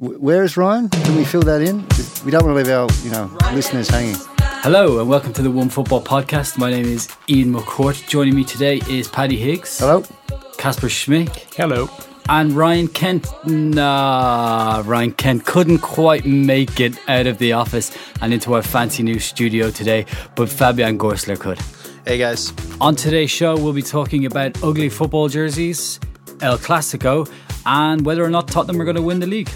W- Where is Ryan? Can we fill that in? We don't want to leave our you know listeners hanging. Hello and welcome to the Onefootball Podcast. My name is Ian McCourt. Joining me today is Paddy Higgs, Hello. Casper Schmick, Hello. and Ryan Kent. Nah, Ryan Kent couldn't quite make it out of the office and into our fancy new studio today, but Fabian Gorsler could. Hey guys. On today's show, we'll be talking about ugly football jerseys, El Clasico, and whether or not Tottenham are going to win the league.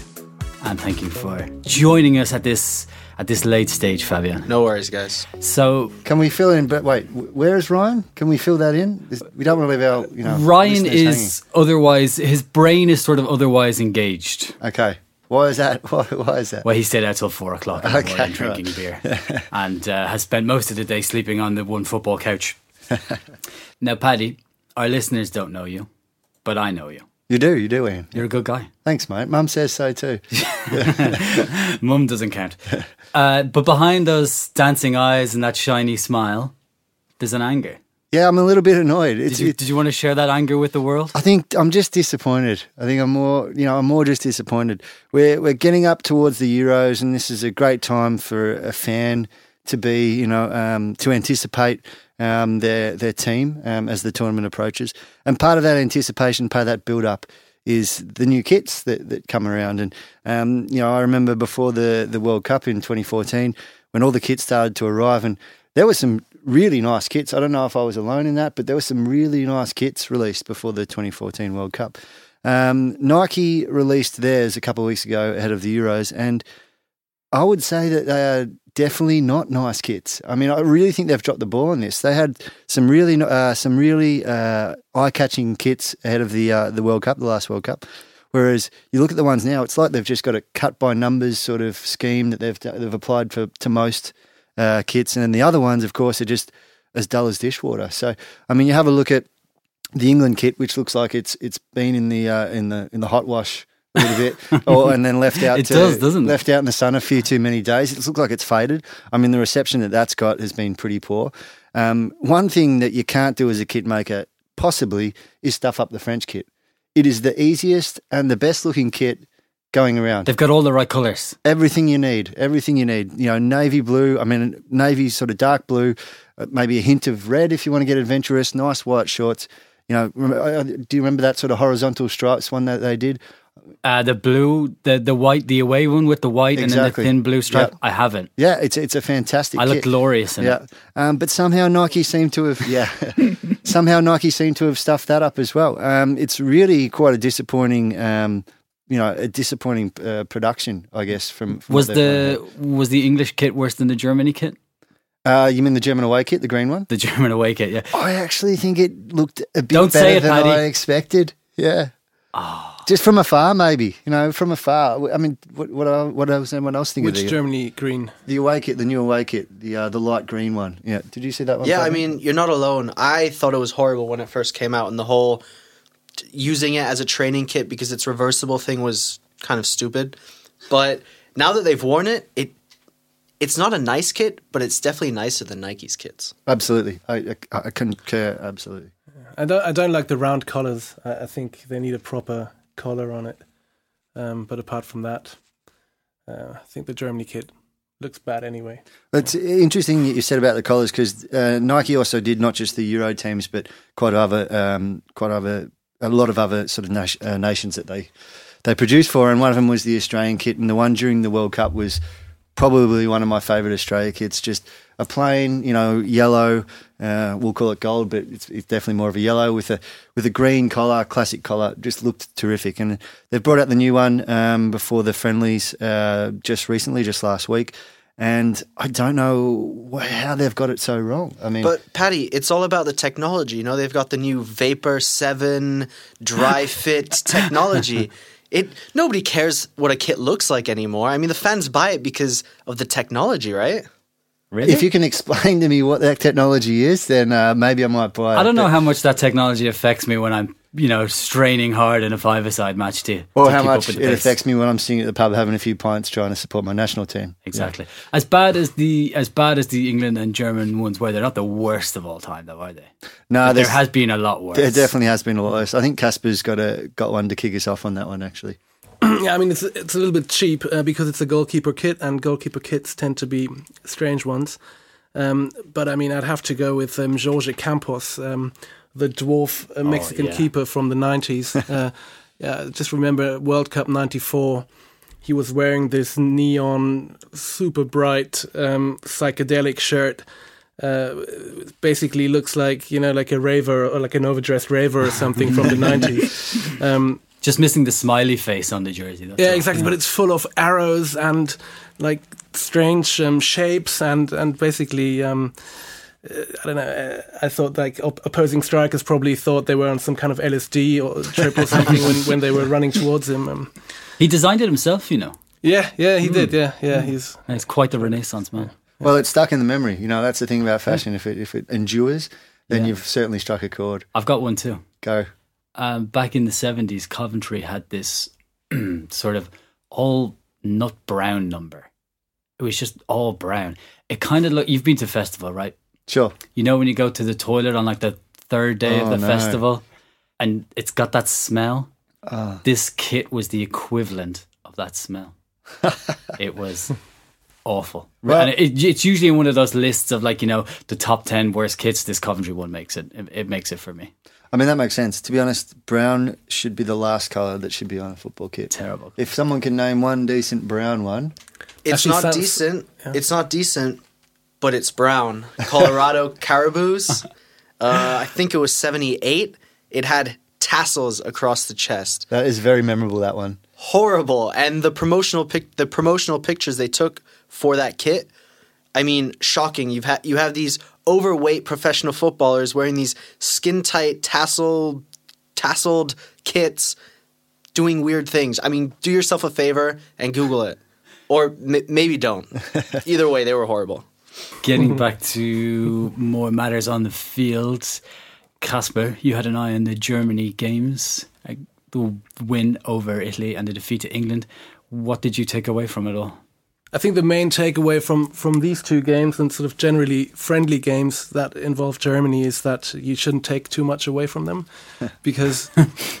And thank you for joining us at this at this late stage, Fabian. No worries, guys. So Can we fill in? But wait, where is Ryan? Can we fill that in? This- We don't want to leave our you know. Ryan listeners is otherwise his brain is sort of otherwise engaged. okay. Why is that? Why, why is that? Well, he stayed out till four o'clock in Okay, morning drinking beer, and uh, has spent most of the day sleeping on the one football couch. now, Paddy, our listeners don't know you, but I know you. You do. You do, Ian. You're a good guy. Thanks, mate. Mum says so too. Mum doesn't count. Uh, but behind those dancing eyes and that shiny smile, there's an anger. Yeah, I'm a little bit annoyed. Did you, did you want to share that anger with the world? I think I'm just disappointed. I think I'm more, you know, I'm more just disappointed. We're we're getting up towards the Euros, and this is a great time for a fan to be, you know, um, to anticipate um, their their team um, as the tournament approaches. And part of that anticipation, part of that build up, is the new kits that, that come around. And um, you know, I remember before the the World Cup in 2014 when all the kits started to arrive, and there were some really nice kits. I don't know if I was alone in that, but there were some really nice kits released before the 2014 World Cup. Um, Nike released theirs a couple of weeks ago ahead of the Euros, and I would say that they are definitely not nice kits. I mean, I really think they've dropped the ball on this. They had some really, uh, some really uh, eye-catching kits ahead of the uh, the World Cup, the last World Cup. Whereas you look at the ones now, it's like they've just got a cut by numbers sort of scheme that they've they've applied for to most uh, kits, and then the other ones, of course, are just as dull as dishwater. So, I mean, you have a look at the England kit, which looks like it's it's been in the uh, in the in the hot wash a little bit, or and then left out. It to, does, doesn't it? Left out in the sun a few too many days. It looks like it's faded. I mean, the reception that that's got has been pretty poor. Um, one thing that you can't do as a kit maker, possibly, is stuff up the French kit. It is the easiest and the best looking kit going around They've got all the right colours. everything you need, everything you need. You know, navy blue. I mean, navy sort of dark blue, uh, maybe a hint of red if you want to get adventurous. Nice white shorts. You know, uh, do you remember that sort of horizontal stripes one that they did? Uh, the blue, the the white, the away one with the white and then the thin blue stripe. Yeah. I haven't. Yeah, it's it's a fantastic. I look glorious in Yeah, it. um, but somehow Nike seem to have yeah, somehow Nike seem to have stuffed that up as well. Um, it's really quite a disappointing. Um, you know, a disappointing uh, production, I guess. From, from Was the was the English kit worse than the Germany kit? uh, you mean the German away kit, the green one? The German away kit, yeah. I actually think it looked a bit Don't better than Paddy. I expected. Yeah. Just from afar, maybe. You know, from afar. I mean, what what, what else? Anyone else thinking? Which of the, Germany green? the away kit, the new away kit, the uh, the light green one? Yeah. Did you see that one? Yeah, I mean, you're not alone. I thought it was horrible when it first came out, and the whole t- using it as a training kit because it's reversible thing was kind of stupid. But now that they've worn it, it it's not a nice kit, but it's definitely nicer than Nike's kits. absolutely. I, I, I concur. Absolutely. I don't. I don't like the round collars. I, I think they need a proper collar on it. Um, but apart from that, uh, I think the Germany kit looks bad anyway. It's interesting that you said about the collars because uh, Nike also did not just the Euro teams, but quite other, um, quite other, a lot of other sort of nation, uh, nations that they they produced for, and one of them was the Australian kit, and the one during the World Cup was probably one of my favourite Australia kits. Just a plain, you know, yellow. Uh, we'll call it gold, but it's, it's definitely more of a yellow with a with a green collar, classic collar. Just looked terrific, and they've brought out the new one um, before the friendlies uh, just recently, just last week. And I don't know how they've got it so wrong. I mean, But Paddy, it's all about the technology. You know, they've got the new Vapor Seven Dri-FIT technology. It nobody cares what a kit looks like anymore. I mean, the fans buy it because of the technology, right? Really? if you can explain to me what that technology is, then uh, maybe I might buy it. I don't know But- how much that technology affects me when I'm, you know, straining hard in a five-a-side match to, or to how much it pace. affects me when I'm sitting at the pub having a few pints trying to support my national team. Exactly. As bad as the as bad as the England and German ones were, they're not the worst of all time, though, are they? No, there has been a lot worse. There definitely has been a lot worse. I think Casper's got a got one to kick us off on that one. Actually, yeah, I mean it's it's a little bit cheap uh, because it's a goalkeeper kit, and goalkeeper kits tend to be strange ones. Um, but I mean, I'd have to go with um, Jorge Campos, um, the dwarf uh, Mexican yeah. keeper from the nineties. uh, yeah, just remember World Cup '94. He was wearing this neon, super bright, um, psychedelic shirt. Uh, basically, looks like you know, like a raver or like an overdressed raver or something from the nineties. Um, Just missing the smiley face on the jersey. Yeah, all. exactly. But it's full of arrows and like strange um, shapes and and basically. Um, I don't know. Uh, I thought like op- opposing strikers probably thought they were on some kind of LSD or trip or something when, when they were running towards him. Um, He designed it himself, you know. yeah, yeah, he did. Yeah, yeah, he's And he's quite the Renaissance man. Well, it's stuck in the memory. You know, that's the thing about fashion. If it if it endures, then Yeah. you've certainly struck a chord. I've got one too. Go. um, back in the 70s, Coventry had this sort of all nut brown number. It was just all brown. It kind of looked. You've been to festival, right? Sure. You know when you go to the toilet on like the third day of Oh, the no. festival, and it's got that smell. Ah. This kit was the equivalent of that smell. it was awful. Well- and it, it's usually in one of those lists of like you know the top ten worst kits. This Coventry one makes it. It, it makes it for me. I mean, that makes sense. To be honest, brown should be the last colour that should be on a football kit. Terrible. If someone can name one decent brown one, It's Actually not sounds- decent. It's not decent, but it's brown. Colorado Caribous. Uh, I think it was seventy eight. It had tassels across the chest. that is very memorable, that one. Horrible. And the promotional pic- the promotional pictures they took for that kit. I mean, shocking. You've had you have these overweight professional footballers wearing these skin tight tassel tasseled kits, doing weird things. I mean, do yourself a favor and Google it, or m- maybe don't. Either way, they were horrible. Getting back to more matters on the field, Casper, you had an eye on the Germany games, the win over Italy and the defeat to England. What did you take away from it all? I think the main takeaway from, from these two games and sort of generally friendly games that involve Germany is that you shouldn't take too much away from them because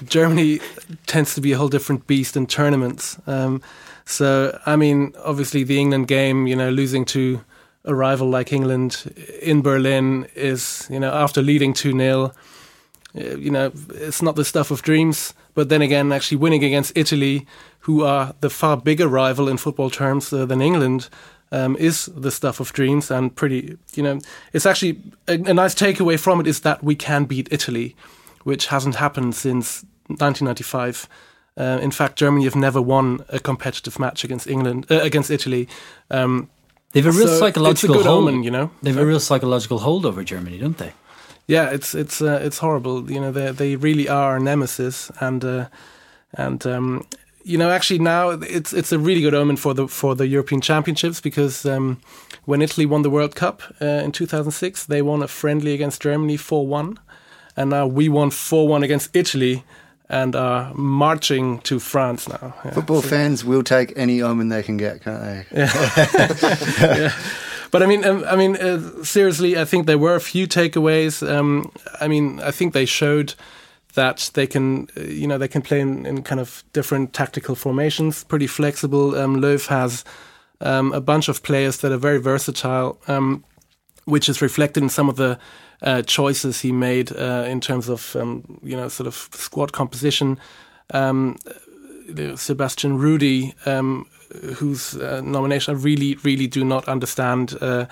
Germany tends to be a whole different beast in tournaments. Um, so, I mean, obviously the England game, you know, losing to a rival like England in Berlin is, you know, after leading 2 0, you know, it's not the stuff of dreams. But then again, actually winning against Italy, who are the far bigger rival in football terms uh, than England, um, is the stuff of dreams and pretty, you know, it's actually a, a nice takeaway from it is that we can beat Italy, which hasn't happened since 1995. Uh, in fact, Germany have never won a competitive match against England, uh, against Italy. Um, They've a real So, psychological it's a hold. omen, you know? They've a real psychological hold over Germany, don't they? yeah, it's it's uh, it's horrible. You know, they they really are nemesis, and uh, and um, you know, actually now it's it's a really good omen for the for the European Championships because um, when Italy won the World Cup uh, in 2006, they won a friendly against Germany 4-1, and now we won 4-1 against Italy. And are marching to France now. Yeah. Football fans will take any omen they can get, can't they? yeah. But I mean, um, I mean, uh, seriously, I think there were a few takeaways. Um, I mean, I think they showed that they can, uh, you know, they can play in, in kind of different tactical formations, pretty flexible. Um, Löw has um, a bunch of players that are very versatile, um, which is reflected in some of the uh, choices he made uh, in terms of, um, you know, sort of squad composition. Um, Sebastian Rudy, um, whose uh, nomination I really, really do not understand. Uh,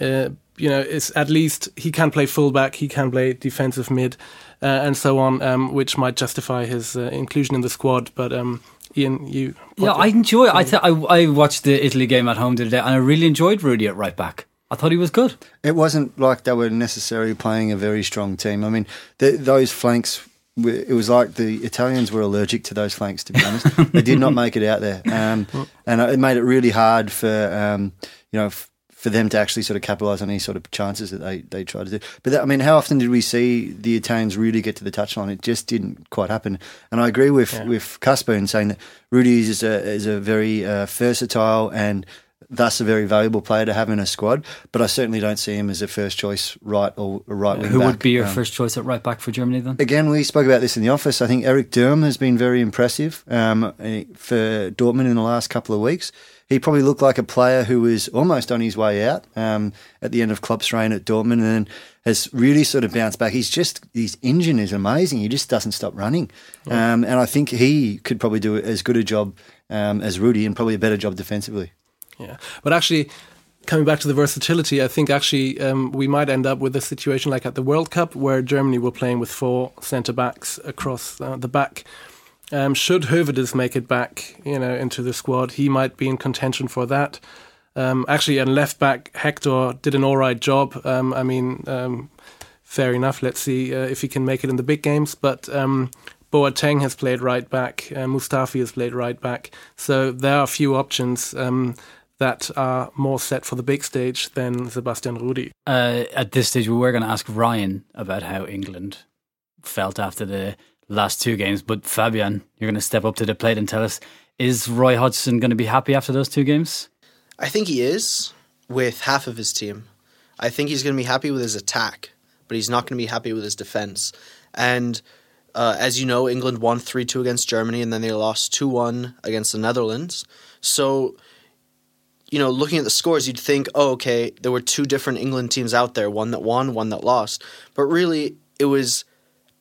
uh, you know, it's at least he can play fullback, he can play defensive mid, uh, and so on, um, which might justify his uh, inclusion in the squad. But um, Ian, you Yeah, I enjoy it. I, th- I I watched the Italy game at home the other day, and I really enjoyed Rudy at right back. I thought he was good. It wasn't like they were necessarily playing a very strong team. I mean, th those flanks. It was like the Italians were allergic to those flanks. To be honest, they did not make it out there, um, and it made it really hard for um, you know f- for them to actually sort of capitalise on any sort of chances that they they tried to do. But that, I mean, how often did we see the Italians really get to the touchline? It just didn't quite happen. And I agree with with Casper in saying that Rudy is a is a very uh, versatile and thus a very valuable player to have in a squad. But I certainly don't see him as a first choice right or right wing Who back. would be your Um, first choice at right back for Germany then? Again, we spoke about this in the office. I think Erik Durm has been very impressive um, eh, for Dortmund in the last couple of weeks. He probably looked like a player who was almost on his way out um, at the end of Klopp's reign at Dortmund and then has really sort of bounced back. He's just, his engine is amazing. He just doesn't stop running. Um, and I think he could probably do as good a job um, as Rudy and probably a better job defensively. Yeah, but actually, coming back to the versatility, I think actually um, we might end up with a situation like at the World Cup where Germany were playing with four centre backs across uh, the back. Um, should Höwedes make it back, you know, into the squad, he might be in contention for that. Um, actually, and left back Hector did an all right job. Um, I mean, um, fair enough. Let's see uh, if he can make it in the big games. But um, Boateng has played right back. Uh, Mustafi has played right back. So there are a few options um, that are more set for the big stage than Sebastian Rudy. Uh, at this stage, we were going to ask Ryan about how England felt after the last two games, but Fabian, you're going to step up to the plate and tell us: Is Roy Hodgson going to be happy after those two games? I think he is with half of his team. I think he's going to be happy with his attack, but he's not going to be happy with his defense. And uh, as you know, England won 3 2 against Germany and then they lost 2 1 against the Netherlands. So, you know, looking at the scores, you'd think, oh, okay, there were two different England teams out there one that won, one that lost. But really, it was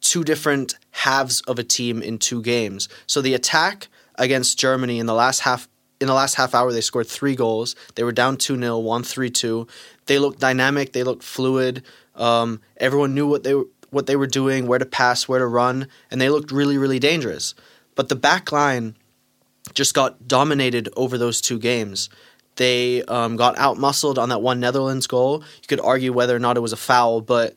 two different halves of a team in two games. So the attack against Germany in the last half in the last half hour they scored three goals. They were down 2-0, won 3-2. They looked dynamic, they looked fluid. Um, everyone knew what they what they were doing, where to pass, where to run, and they looked really really dangerous. But the back line just got dominated over those two games. They um, got out muscled on that one Netherlands goal. You could argue whether or not it was a foul, but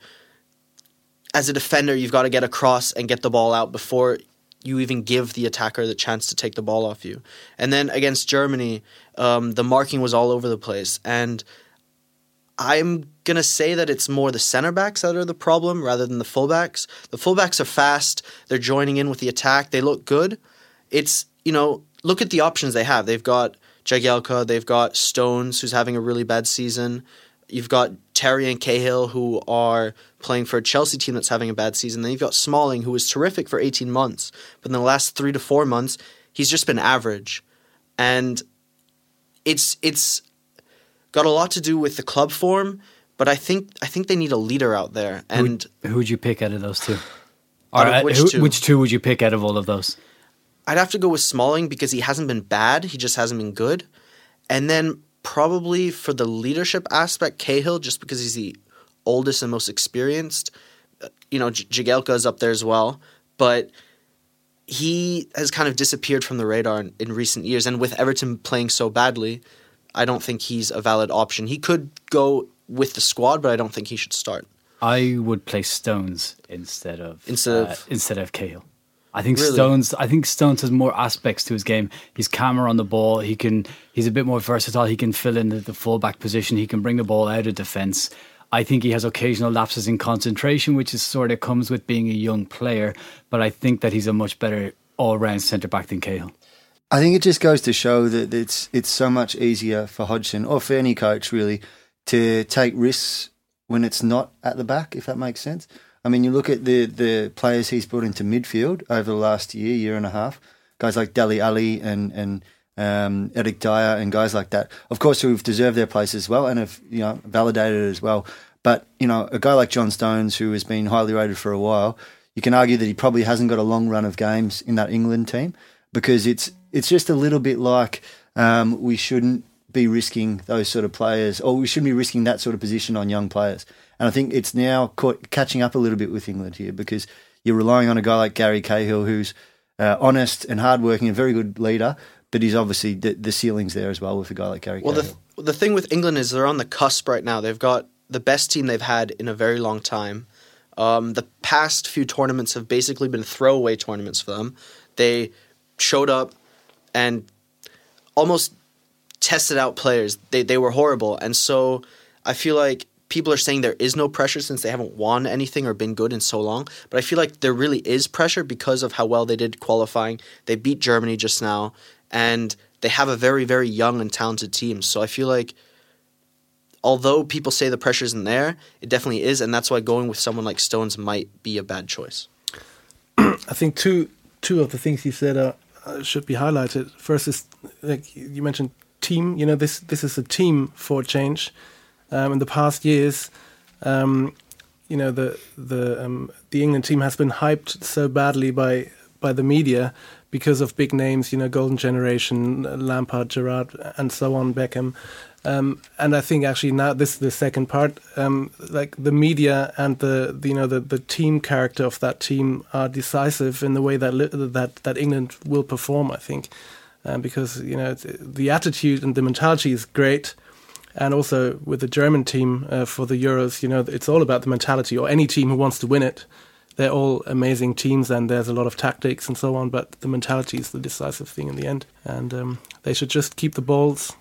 as a defender, you've got to get across and get the ball out before you even give the attacker the chance to take the ball off you. And then against Germany, um, the marking was all over the place. And I'm going to say that it's more the center backs that are the problem rather than the fullbacks. The fullbacks are fast, they're joining in with the attack, they look good. It's, you know, look at the options they have. They've got Jagielka, they've got Stones, who's having a really bad season. You've got Terry and Cahill, who are playing for a Chelsea team that's having a bad season. Then you've got Smalling, who was terrific for 18 months. But in the last three to four months, he's just been average. And it's it's got a lot to do with the club form, but I think I think they need a leader out there. And who would you pick out of those two? Uh, which who- two? which two would you pick out of all of those? I'd have to go with Smalling because he hasn't been bad, he just hasn't been good. And then probably for the leadership aspect, Cahill, just because he's the oldest and most experienced. Uh, You know, J- Jagielka is up there as well, but he has kind of disappeared from the radar in, in recent years. And with Everton playing so badly, I don't think he's a valid option. He could go with the squad, but I don't think he should start. I would play Stones instead of Instead uh, of- instead of Cahill. I think Really? Stones. I think Stones has more aspects to his game. He's calmer on the ball. He can. He's a bit more versatile. He can fill in the, the fullback position. He can bring the ball out of defence. I think he has occasional lapses in concentration, which is sort of comes with being a young player. But I think that he's a much better all round centre back than Cahill. I think it just goes to show that it's it's so much easier for Hodgson or for any coach really to take risks when it's not at the back, if that makes sense. I mean, you look at the the players he's brought into midfield over the last year, year and a half, guys like Dele Alli and and um, Eric Dier and guys like that. Of course, who've deserved their place as well and have you know validated it as well. But you know, a guy like John Stones, who has been highly rated for a while, you can argue that he probably hasn't got a long run of games in that England team because it's it's just a little bit like um, we shouldn't be risking those sort of players, or we shouldn't be risking that sort of position on young players. And I think it's now caught, catching up a little bit with England here because you're relying on a guy like Gary Cahill, who's uh, honest and hardworking, and very good leader. But he's obviously the, the ceiling's there as well with a guy like Gary Well, Cahill. the the thing with England is they're on the cusp right now. They've got the best team they've had in a very long time. Um, the past few tournaments have basically been throwaway tournaments for them. They showed up and almost tested out players. They they were horrible, and so I feel like people are saying there is no pressure since they haven't won anything or been good in so long. But I feel like there really is pressure because of how well they did qualifying. They beat Germany just now, and they have a very very young and talented team. So I feel like although people say the pressure isn't there, it definitely is, and that's why going with someone like Stones might be a bad choice. I think two two of the things you said are, uh, should be highlighted. First is like you mentioned team. You know this this is a team for change. Um, in the past years, um, you know the the um, the England team has been hyped so badly by by the media because of big names. You know, Golden Generation, Lampard, Gerrard, and so on, Beckham. Um, and I think actually now this is the second part. Um, like the media and the, the, you know the, the team character of that team are decisive in the way that that that England will perform. I think um, because you know the attitude and the mentality is great, and also with the German team uh, for the Euros, you know it's all about the mentality. Or any team who wants to win it, they're all amazing teams, and there's a lot of tactics and so on. But the mentality is the decisive thing in the end, and um, they should just keep the balls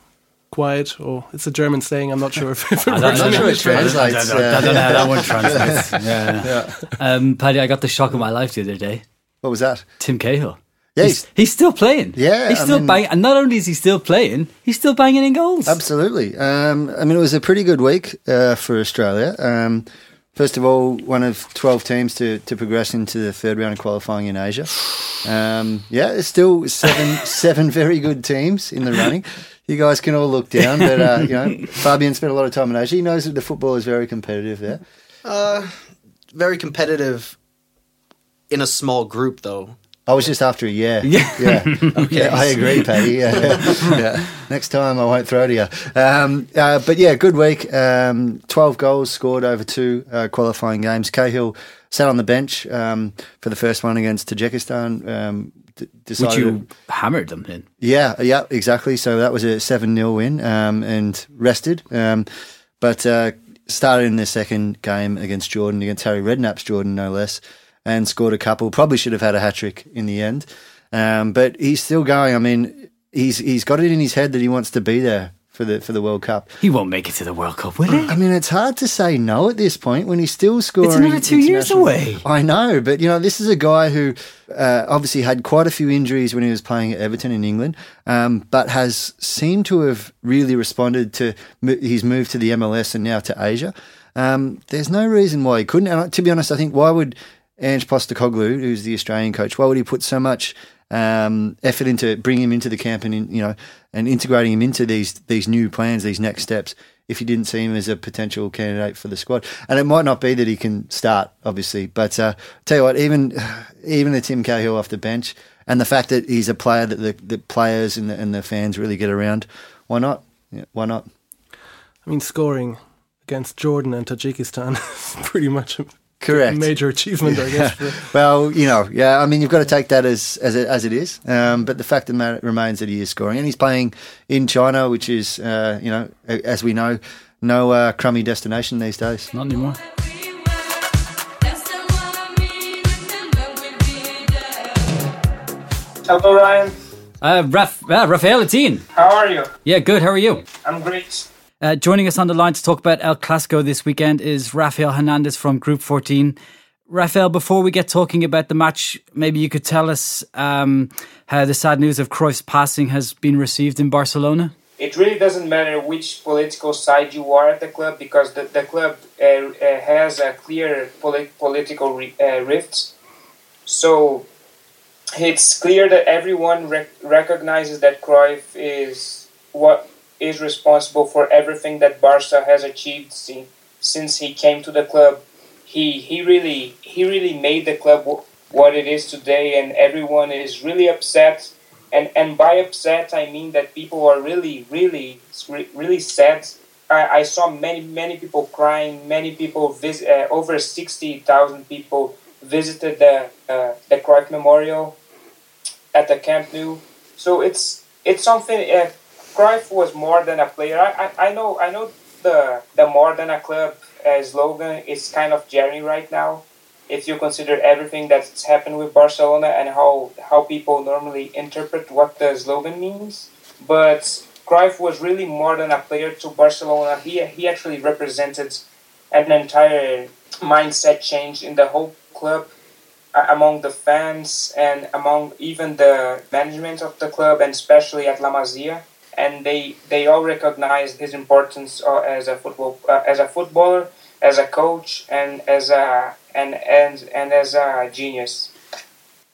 quiet, or it's a German saying. I'm not sure if, if it I works. don't, in know, English. I don't, I translates, don't I yeah. don't know how that one translates. yeah. Um, Paddy, I got the shock of my life the other day. What was that? Tim Cahill. Yeah, he's, he's still playing. Yeah, he's I still mean- banging. And not only is he still playing, he's still banging in goals. Absolutely. Um, I mean, it was a pretty good week uh, for Australia. Um, first of all, one of 12 teams to, to progress into the third round of qualifying in Asia. Um, yeah, there's still seven seven very good teams in the running. You guys can all look down, but uh, you know, Fabian spent a lot of time in Asia. He knows that the football is very competitive there. Very competitive in a small group, though. I was just after a yeah. Yeah. Yeah. Yeah, I agree, Paddy. Yeah. yeah. Next time I won't throw to you. Um, uh, but yeah, good week. Um, 12 goals scored over two uh, qualifying games. Cahill sat on the bench um, for the first one against Tajikistan. Um, d- which you hammered them in. yeah, yeah, exactly. So that was a 7 0 win um, and rested. Um, but uh, started in the second game against Jordan, against Harry Redknapp's Jordan, no less, and scored a couple. Probably should have had a hat trick in the end. Um, but he's still going. I mean, he's he's got it in his head that he wants to be there for the for the World Cup. He won't make it to the World Cup, will he? I mean, it's hard to say no at this point when he's still scoring. It's another two years away. I know, but you know, this is a guy who uh, obviously had quite a few injuries when he was playing at Everton in England, um, but has seemed to have really responded to his move to the MLS and now to Asia. Um, there's no reason why he couldn't. And to be honest, I think why would Ange Postecoglou, who's the Australian coach, why would he put so much um, effort into bringing him into the camp and in, you know and integrating him into these these new plans, these next steps? If you didn't see him as a potential candidate for the squad, and it might not be that he can start, obviously, but uh, tell you what, even even the Tim Cahill off the bench, and the fact that he's a player that the, the players and the, and the fans really get around, why not? Yeah, why not? I mean, scoring against Jordan and Tajikistan is pretty much a Correct. major achievement, I guess. Well, you know, yeah. I mean, you've got to take that as as it, as it is. Um, but the fact of the matter remains that he is scoring, and he's playing in China, which is, uh, you know, as we know, no uh, crummy destination these days. Not anymore. Hello, Ryan. Uh, Raf, uh, Rafael Atin. How are you? Yeah, good. How are you? I'm great. Uh, joining us on the line to talk about El Clasico this weekend is Rafael Hernandez from Group 14. Rafael, before we get talking about the match, maybe you could tell us um, how the sad news of Cruyff's passing has been received in Barcelona. It really doesn't matter which political side you are at the club because the, the club uh, uh, has a clear polit- political re- uh, rift. So it's clear that everyone rec- recognizes that Cruyff is what is responsible for everything that Barca has achieved since he came to the club. He he really he really made the club what it is today, and everyone is really upset. And and by upset, I mean that people are really really really sad. I, I saw many many people crying. Many people visit. Uh, over sixty thousand people visited the uh, the Cruyff Memorial at the Camp Nou. So it's it's something. Uh, Cruyff was more than a player. I, I, I know I know the the more than a club uh, slogan is kind of jarring right now. If you consider everything that's happened with Barcelona and how how people normally interpret what the slogan means, but Cruyff was really more than a player to Barcelona. He he actually represented an entire mindset change in the whole club among the fans and among even the management of the club and especially at La Masia and they they all recognize his importance uh, as a football uh, as a footballer as a coach and as a and and and as a genius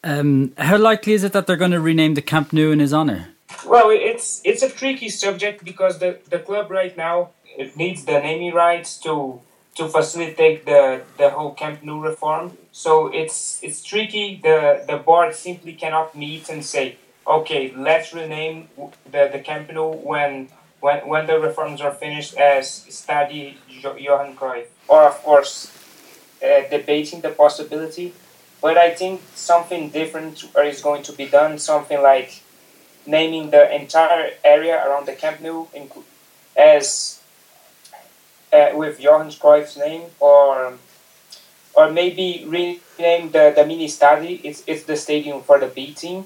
um, how likely is it that they're going to rename the Camp Nou in his honor well it's it's a tricky subject because the the club right now it needs the naming rights to to facilitate the, the whole Camp Nou reform. So it's it's tricky. The the board simply cannot meet and say, okay, let's rename the, the Camp Nou when when when the reforms are finished as Stadi Johan Cruyff. Or of course, uh, debating the possibility. But I think something different is going to be done. Something like naming the entire area around the Camp Nou as uh, with Johan Cruyff's name, or or maybe rename the, the mini stadi. It's it's the stadium for the B team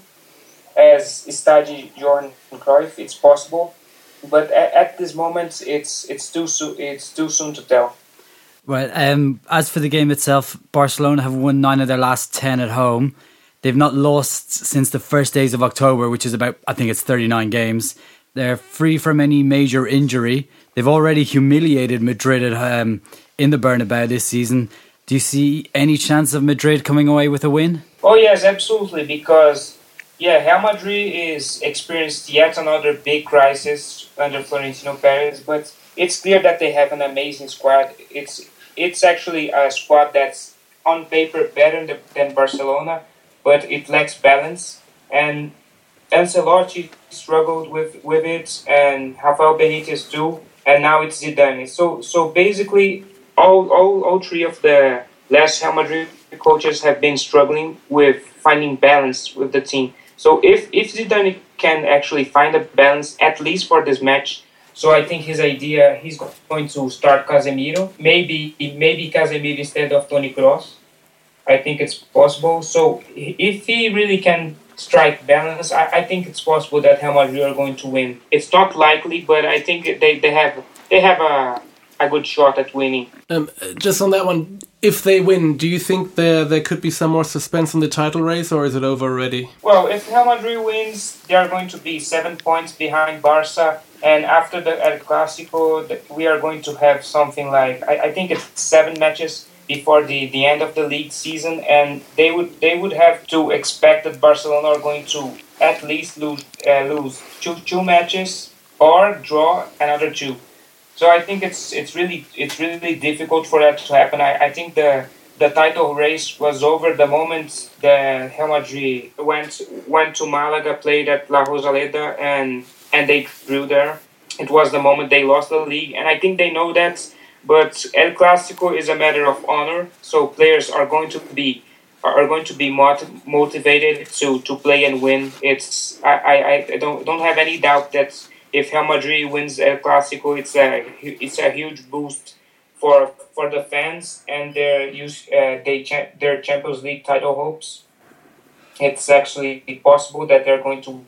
as Stadi Johan Cruyff. It's possible, but at, at this moment, it's it's too soon. It's too soon to tell. Well, um, as for the game itself, Barcelona have won nine of their last ten at home. They've not lost since the first days of October, which is about I think it's thirty nine games. They're free from any major injury. They've already humiliated Madrid at, um, in the Bernabeu this season. Do you see any chance of Madrid coming away with a win? Oh yes, absolutely. Because yeah, Real Madrid is experienced yet another big crisis under Florentino Perez, but it's clear that they have an amazing squad. It's it's actually a squad that's on paper better than, than Barcelona, but it lacks balance. And Ancelotti struggled with, with it, and Rafael Benitez too and now it's Zidane. So so basically, all all, all three of the last Real Madrid coaches have been struggling with finding balance with the team. So if if Zidane can actually find a balance at least for this match, so I think his idea he's going to start Casemiro, maybe maybe Casemiro instead of Toni Kroos. I think it's possible. So if he really can strike balance, I, I think it's possible that Real Madrid are going to win. It's not likely, but I think they, they have they have a a good shot at winning. Um, just on that one, if they win, do you think there there could be some more suspense in the title race, or is it over already? Well, if Real Madrid wins, they are going to be seven points behind Barca, and after the El Clasico, we are going to have something like I, I think it's seven matches before the, the end of the league season, and they would they would have to expect that Barcelona are going to at least lose uh, lose two two matches or draw another two. So I think it's it's really it's really difficult for that to happen. I, I think the the title race was over the moment the Madrid went went to Malaga, played at La Rosaleda, and and they drew there. It was the moment they lost the league, and I think they know that but El Clasico is a matter of honor, so players are going to be are going to be mot- motivated to, to play and win. It's I, I, I don't don't have any doubt that if Real Madrid wins El Clasico, it's a it's a huge boost for for the fans and their use uh, they cha- their Champions League title hopes. It's actually possible that they're going to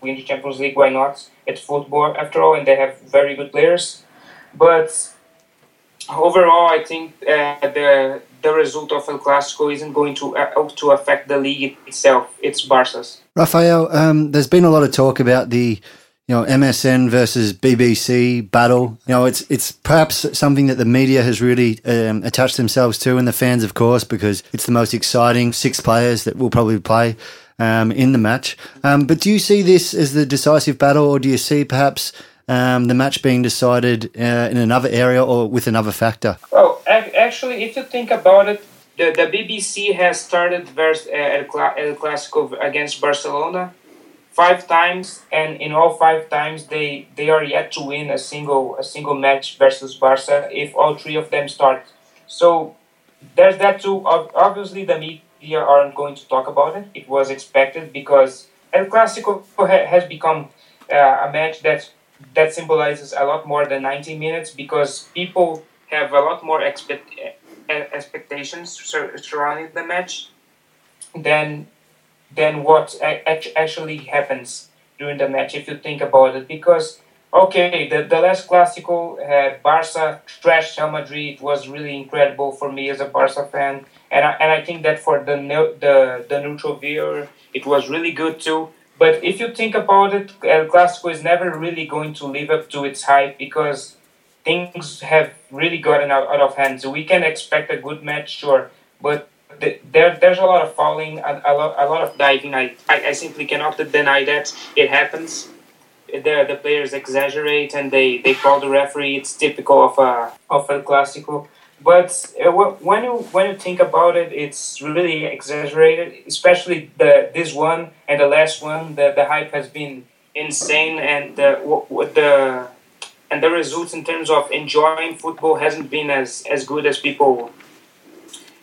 win the Champions League. Why not? It's football after all, and they have very good players. But overall, I think uh, the the result of El Clasico isn't going to uh, to affect the league itself. It's Barca's. Rafael, um, there's been a lot of talk about the you know MSN versus BBC battle. You know, it's it's perhaps something that the media has really um, attached themselves to, and the fans, of course, because it's the most exciting six players that will probably play. Um, in the match, um, but do you see this as the decisive battle, or do you see perhaps um, the match being decided uh, in another area or with another factor? Well, actually, if you think about it, the, the BBC has started vers- El, El Clasico against Barcelona five times, and in all five times they, they are yet to win a single a single match versus Barca if all three of them start. So there's that too. Obviously, the media aren't going to talk about it. It was expected because El Clasico has become uh, a match that that symbolizes a lot more than 90 minutes because people have a lot more expect, expectations surrounding the match than than what actually happens during the match if you think about it because Okay, the, the last classical uh, Barca trashed Real Madrid. It was really incredible for me as a Barca fan, and I, and I think that for the the the neutral viewer, it was really good too. But if you think about it, El Clásico is never really going to live up to its hype because things have really gotten out, out of hand. So we can expect a good match, sure, but there there's a lot of falling, a, a, lot, a lot of diving. I, I, I simply cannot deny that it happens the the players exaggerate and they, they call the referee. It's typical of a of a clásico. But uh, when you when you think about it, it's really exaggerated. Especially the this one and the last one. The the hype has been insane, and the the and the results in terms of enjoying football hasn't been as as good as people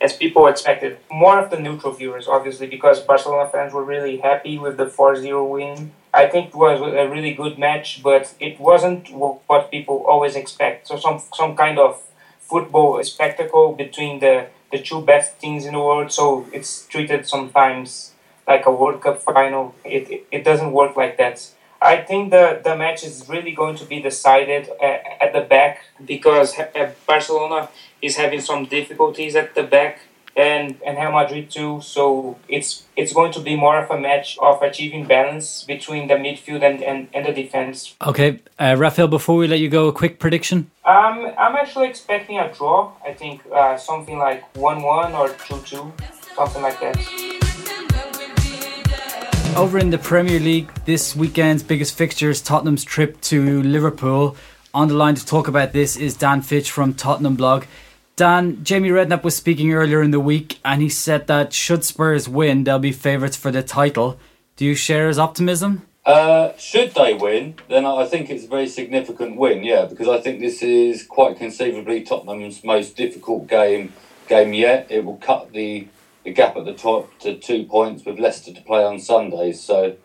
as people expected. More of the neutral viewers, obviously, because Barcelona fans were really happy with the 4-0 win I think it was a really good match, but it wasn't what people always expect. So some some kind of football spectacle between the, the two best teams in the world. So it's treated sometimes like a World Cup final. It, it, it doesn't work like that. I think the, the match is really going to be decided at, at the back because Barcelona is having some difficulties at the back and and Real Madrid too. So it's it's going to be more of a match of achieving balance between the midfield and, and, and the defense. Okay, uh, Rafael. Before we let you go, a quick prediction. Um, I'm actually expecting a draw. I think uh, something like one-one or two-two, something like that. Over in the Premier League, this weekend's biggest fixture is Tottenham's trip to Liverpool. On the line to talk about this is Dan Fitch from Tottenham blog. Dan, Jamie Redknapp was speaking earlier in the week and he said that should Spurs win, they'll be favourites for the title. Do you share his optimism? Uh, should they win, then I think it's a very significant win, yeah, because I think this is quite conceivably Tottenham's most difficult game game yet. It will cut the, the gap at the top to two points with Leicester to play on Sunday. So,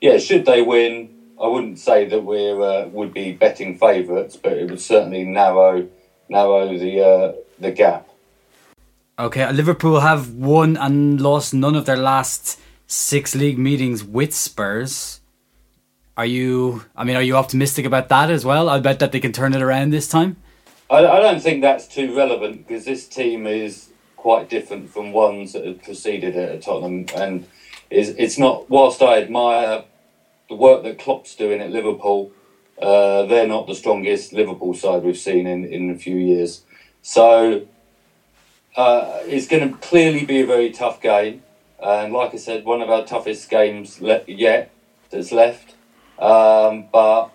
yeah, should they win, I wouldn't say that we uh, would be betting favourites, but it would certainly narrow narrow the uh, the gap. Okay, Liverpool have won and lost none of their last six league meetings with Spurs. Are you? I mean, are you optimistic about that as well? I bet that they can turn it around this time. I, I don't think that's too relevant because this team is quite different from ones that have preceded it at Tottenham, and is it's not. Whilst I admire the work that Klopp's doing at Liverpool, uh, they're not the strongest Liverpool side we've seen in in a few years. So uh, it's going to clearly be a very tough game. And like I said, one of our toughest games le- yet that's left. Um, but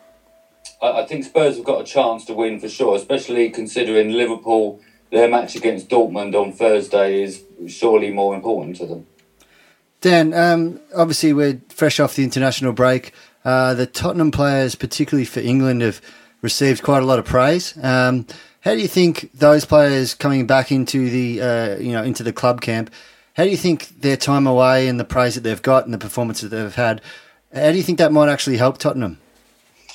I-, I think Spurs have got a chance to win for sure, especially considering Liverpool, their match against Dortmund on Thursday is surely more important to them. Dan, um, obviously we're fresh off the international break. Uh, the Tottenham players, particularly for England, have received quite a lot of praise. Um, how do you think those players coming back into the uh, you know into the club camp? How do you think their time away and the praise that they've got and the performance that they've had? How do you think that might actually help Tottenham?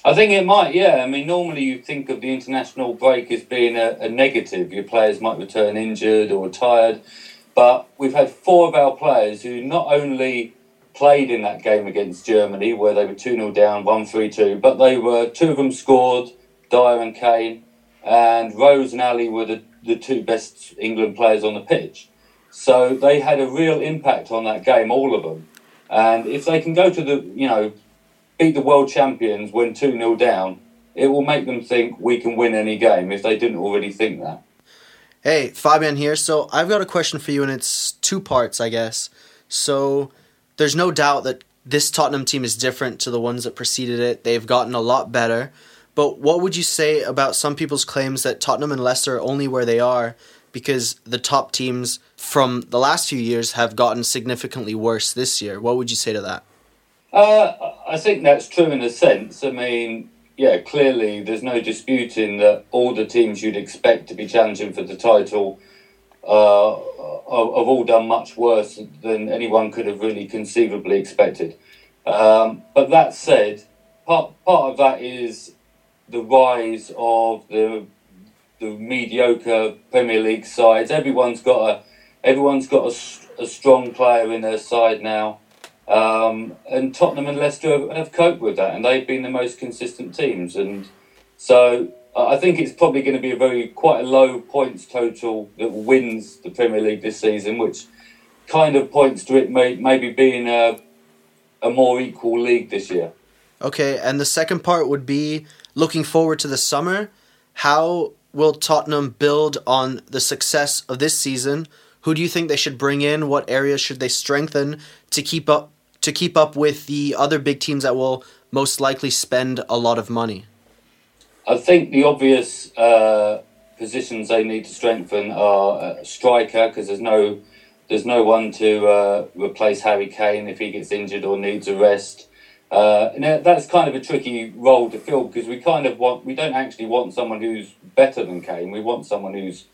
I think it might, yeah. I mean, normally you think of the international break as being a, a negative. Your players might return injured or tired. But we've had four of our players who not only played in that game against Germany, where they were 2 0 down, 1 3 2, but they were, two of them scored, Dier and Kane, and Rose and Alli were the, the two best England players on the pitch. So they had a real impact on that game, all of them. And if they can go to the, you know, beat the world champions when 2 0 down, it will make them think we can win any game if they didn't already think that. Hey, Fabian here. So I've got a question for you, and it's two parts, I guess. So there's no doubt that this Tottenham team is different to the ones that preceded it. They've gotten a lot better. But what would you say about some people's claims that Tottenham and Leicester are only where they are because the top teams from the last few years have gotten significantly worse this year? What would you say to that? Uh, I think that's true in a sense. I mean, yeah, clearly there's no disputing that all the teams you'd expect to be challenging for the title uh, have all done much worse than anyone could have really conceivably expected. Um, but that said, part, part of that is the rise of the the mediocre Premier League sides. Everyone's got a everyone's got a, a strong player in their side now. Um, and Tottenham and Leicester have, have coped with that, and they've been the most consistent teams. And so I think it's probably going to be a very quite a low points total that wins the Premier League this season, which kind of points to it may, maybe being a a more equal league this year. Okay, and the second part would be looking forward to the summer. How will Tottenham build on the success of this season? Who do you think they should bring in? What areas should they strengthen to keep up to keep up with the other big teams that will most likely spend a lot of money? I think the obvious uh, positions they need to strengthen are striker because there's no there's no one to uh, replace Harry Kane if he gets injured or needs a rest. Uh, and that's kind of a tricky role to fill because we kind of want we don't actually want someone who's better than Kane. We want someone who's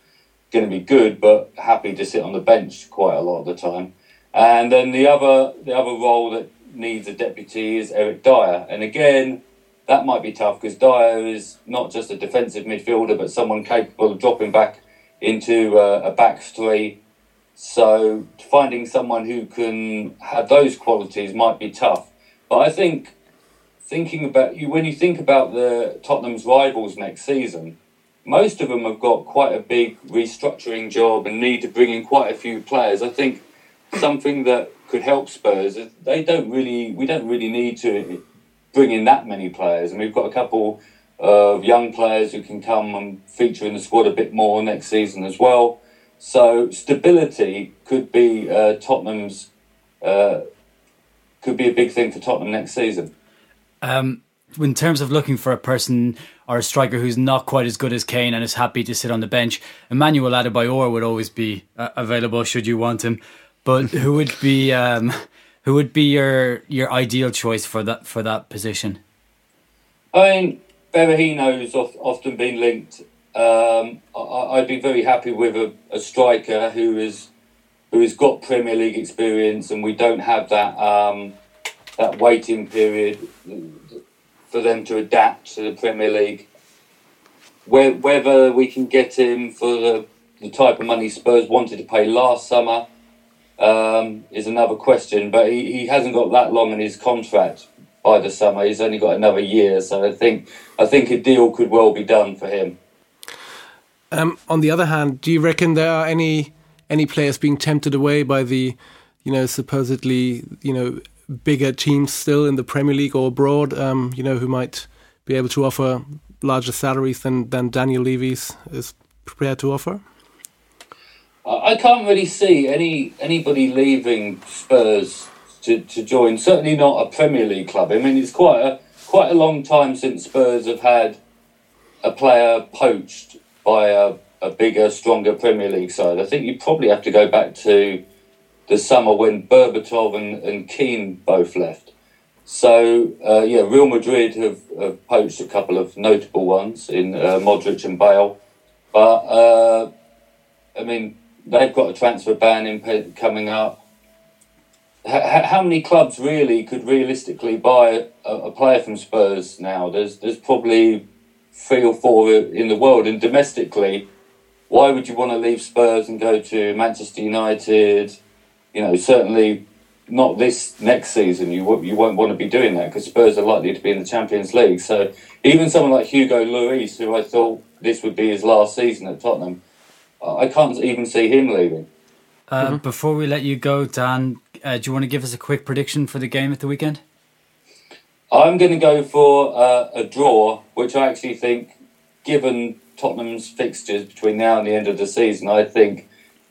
going to be good but happy to sit on the bench quite a lot of the time. And then the other the other role that needs a deputy is Eric Dier, And again, that might be tough because Dier is not just a defensive midfielder but someone capable of dropping back into uh, a back three. So finding someone who can have those qualities might be tough. But I think thinking about you when you think about the Tottenham's rivals next season, most of them have got quite a big restructuring job and need to bring in quite a few players. I think something that could help Spurs is they don't really we don't really need to bring in that many players, and we've got a couple of young players who can come and feature in the squad a bit more next season as well. So stability could be uh, Tottenham's uh, could be a big thing for Tottenham next season. Um, in terms of looking for a person or a striker who's not quite as good as Kane and is happy to sit on the bench, Emmanuel Adebayor would always be uh, available should you want him. But who would be um, who would be your your ideal choice for that for that position? I mean, Berahino's often been linked. Um, I, would be very happy with a, a striker who is who has got Premier League experience, and we don't have that um, that waiting period for them to adapt to the Premier League. Whether we can get him for the, the type of money Spurs wanted to pay last summer um, is another question, but he, he hasn't got that long in his contract by the summer. He's only got another year, so I think I think a deal could well be done for him. Um, on the other hand, do you reckon there are any any players being tempted away by the, you know, supposedly you know bigger teams still in the Premier League or abroad, um, you know, who might be able to offer larger salaries than than Daniel Levy's is prepared to offer? I can't really see any anybody leaving Spurs to, to join. Certainly not a Premier League club. I mean, it's quite a quite a long time since Spurs have had a player poached by a, a bigger, stronger Premier League side. I think you probably have to go back to the summer when Berbatov and, and Keane both left. So uh, yeah, Real Madrid have, have, poached a couple of notable ones in uh, Modric and Bale, but uh, I mean they've got a transfer ban in coming up. H- how many clubs really could realistically buy a, a, player from Spurs now? There's there's probably three or four in the world, and domestically, why would you want to leave Spurs and go to Manchester United? You know, certainly not this next season. You won't, you won't want to be doing that because Spurs are likely to be in the Champions League. So even someone like Hugo Lloris, who I thought this would be his last season at Tottenham I can't even see him leaving. Uh, mm-hmm. Before we let you go, Dan, uh, do you want to give us a quick prediction for the game at the weekend? I'm going to go for uh, a draw, which I actually think, given Tottenham's fixtures between now and the end of the season, I think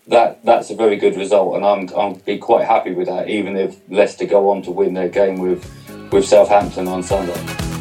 that that's a very good result, and I'm I'll be quite happy with that, even if Leicester go on to win their game with with Southampton on Sunday.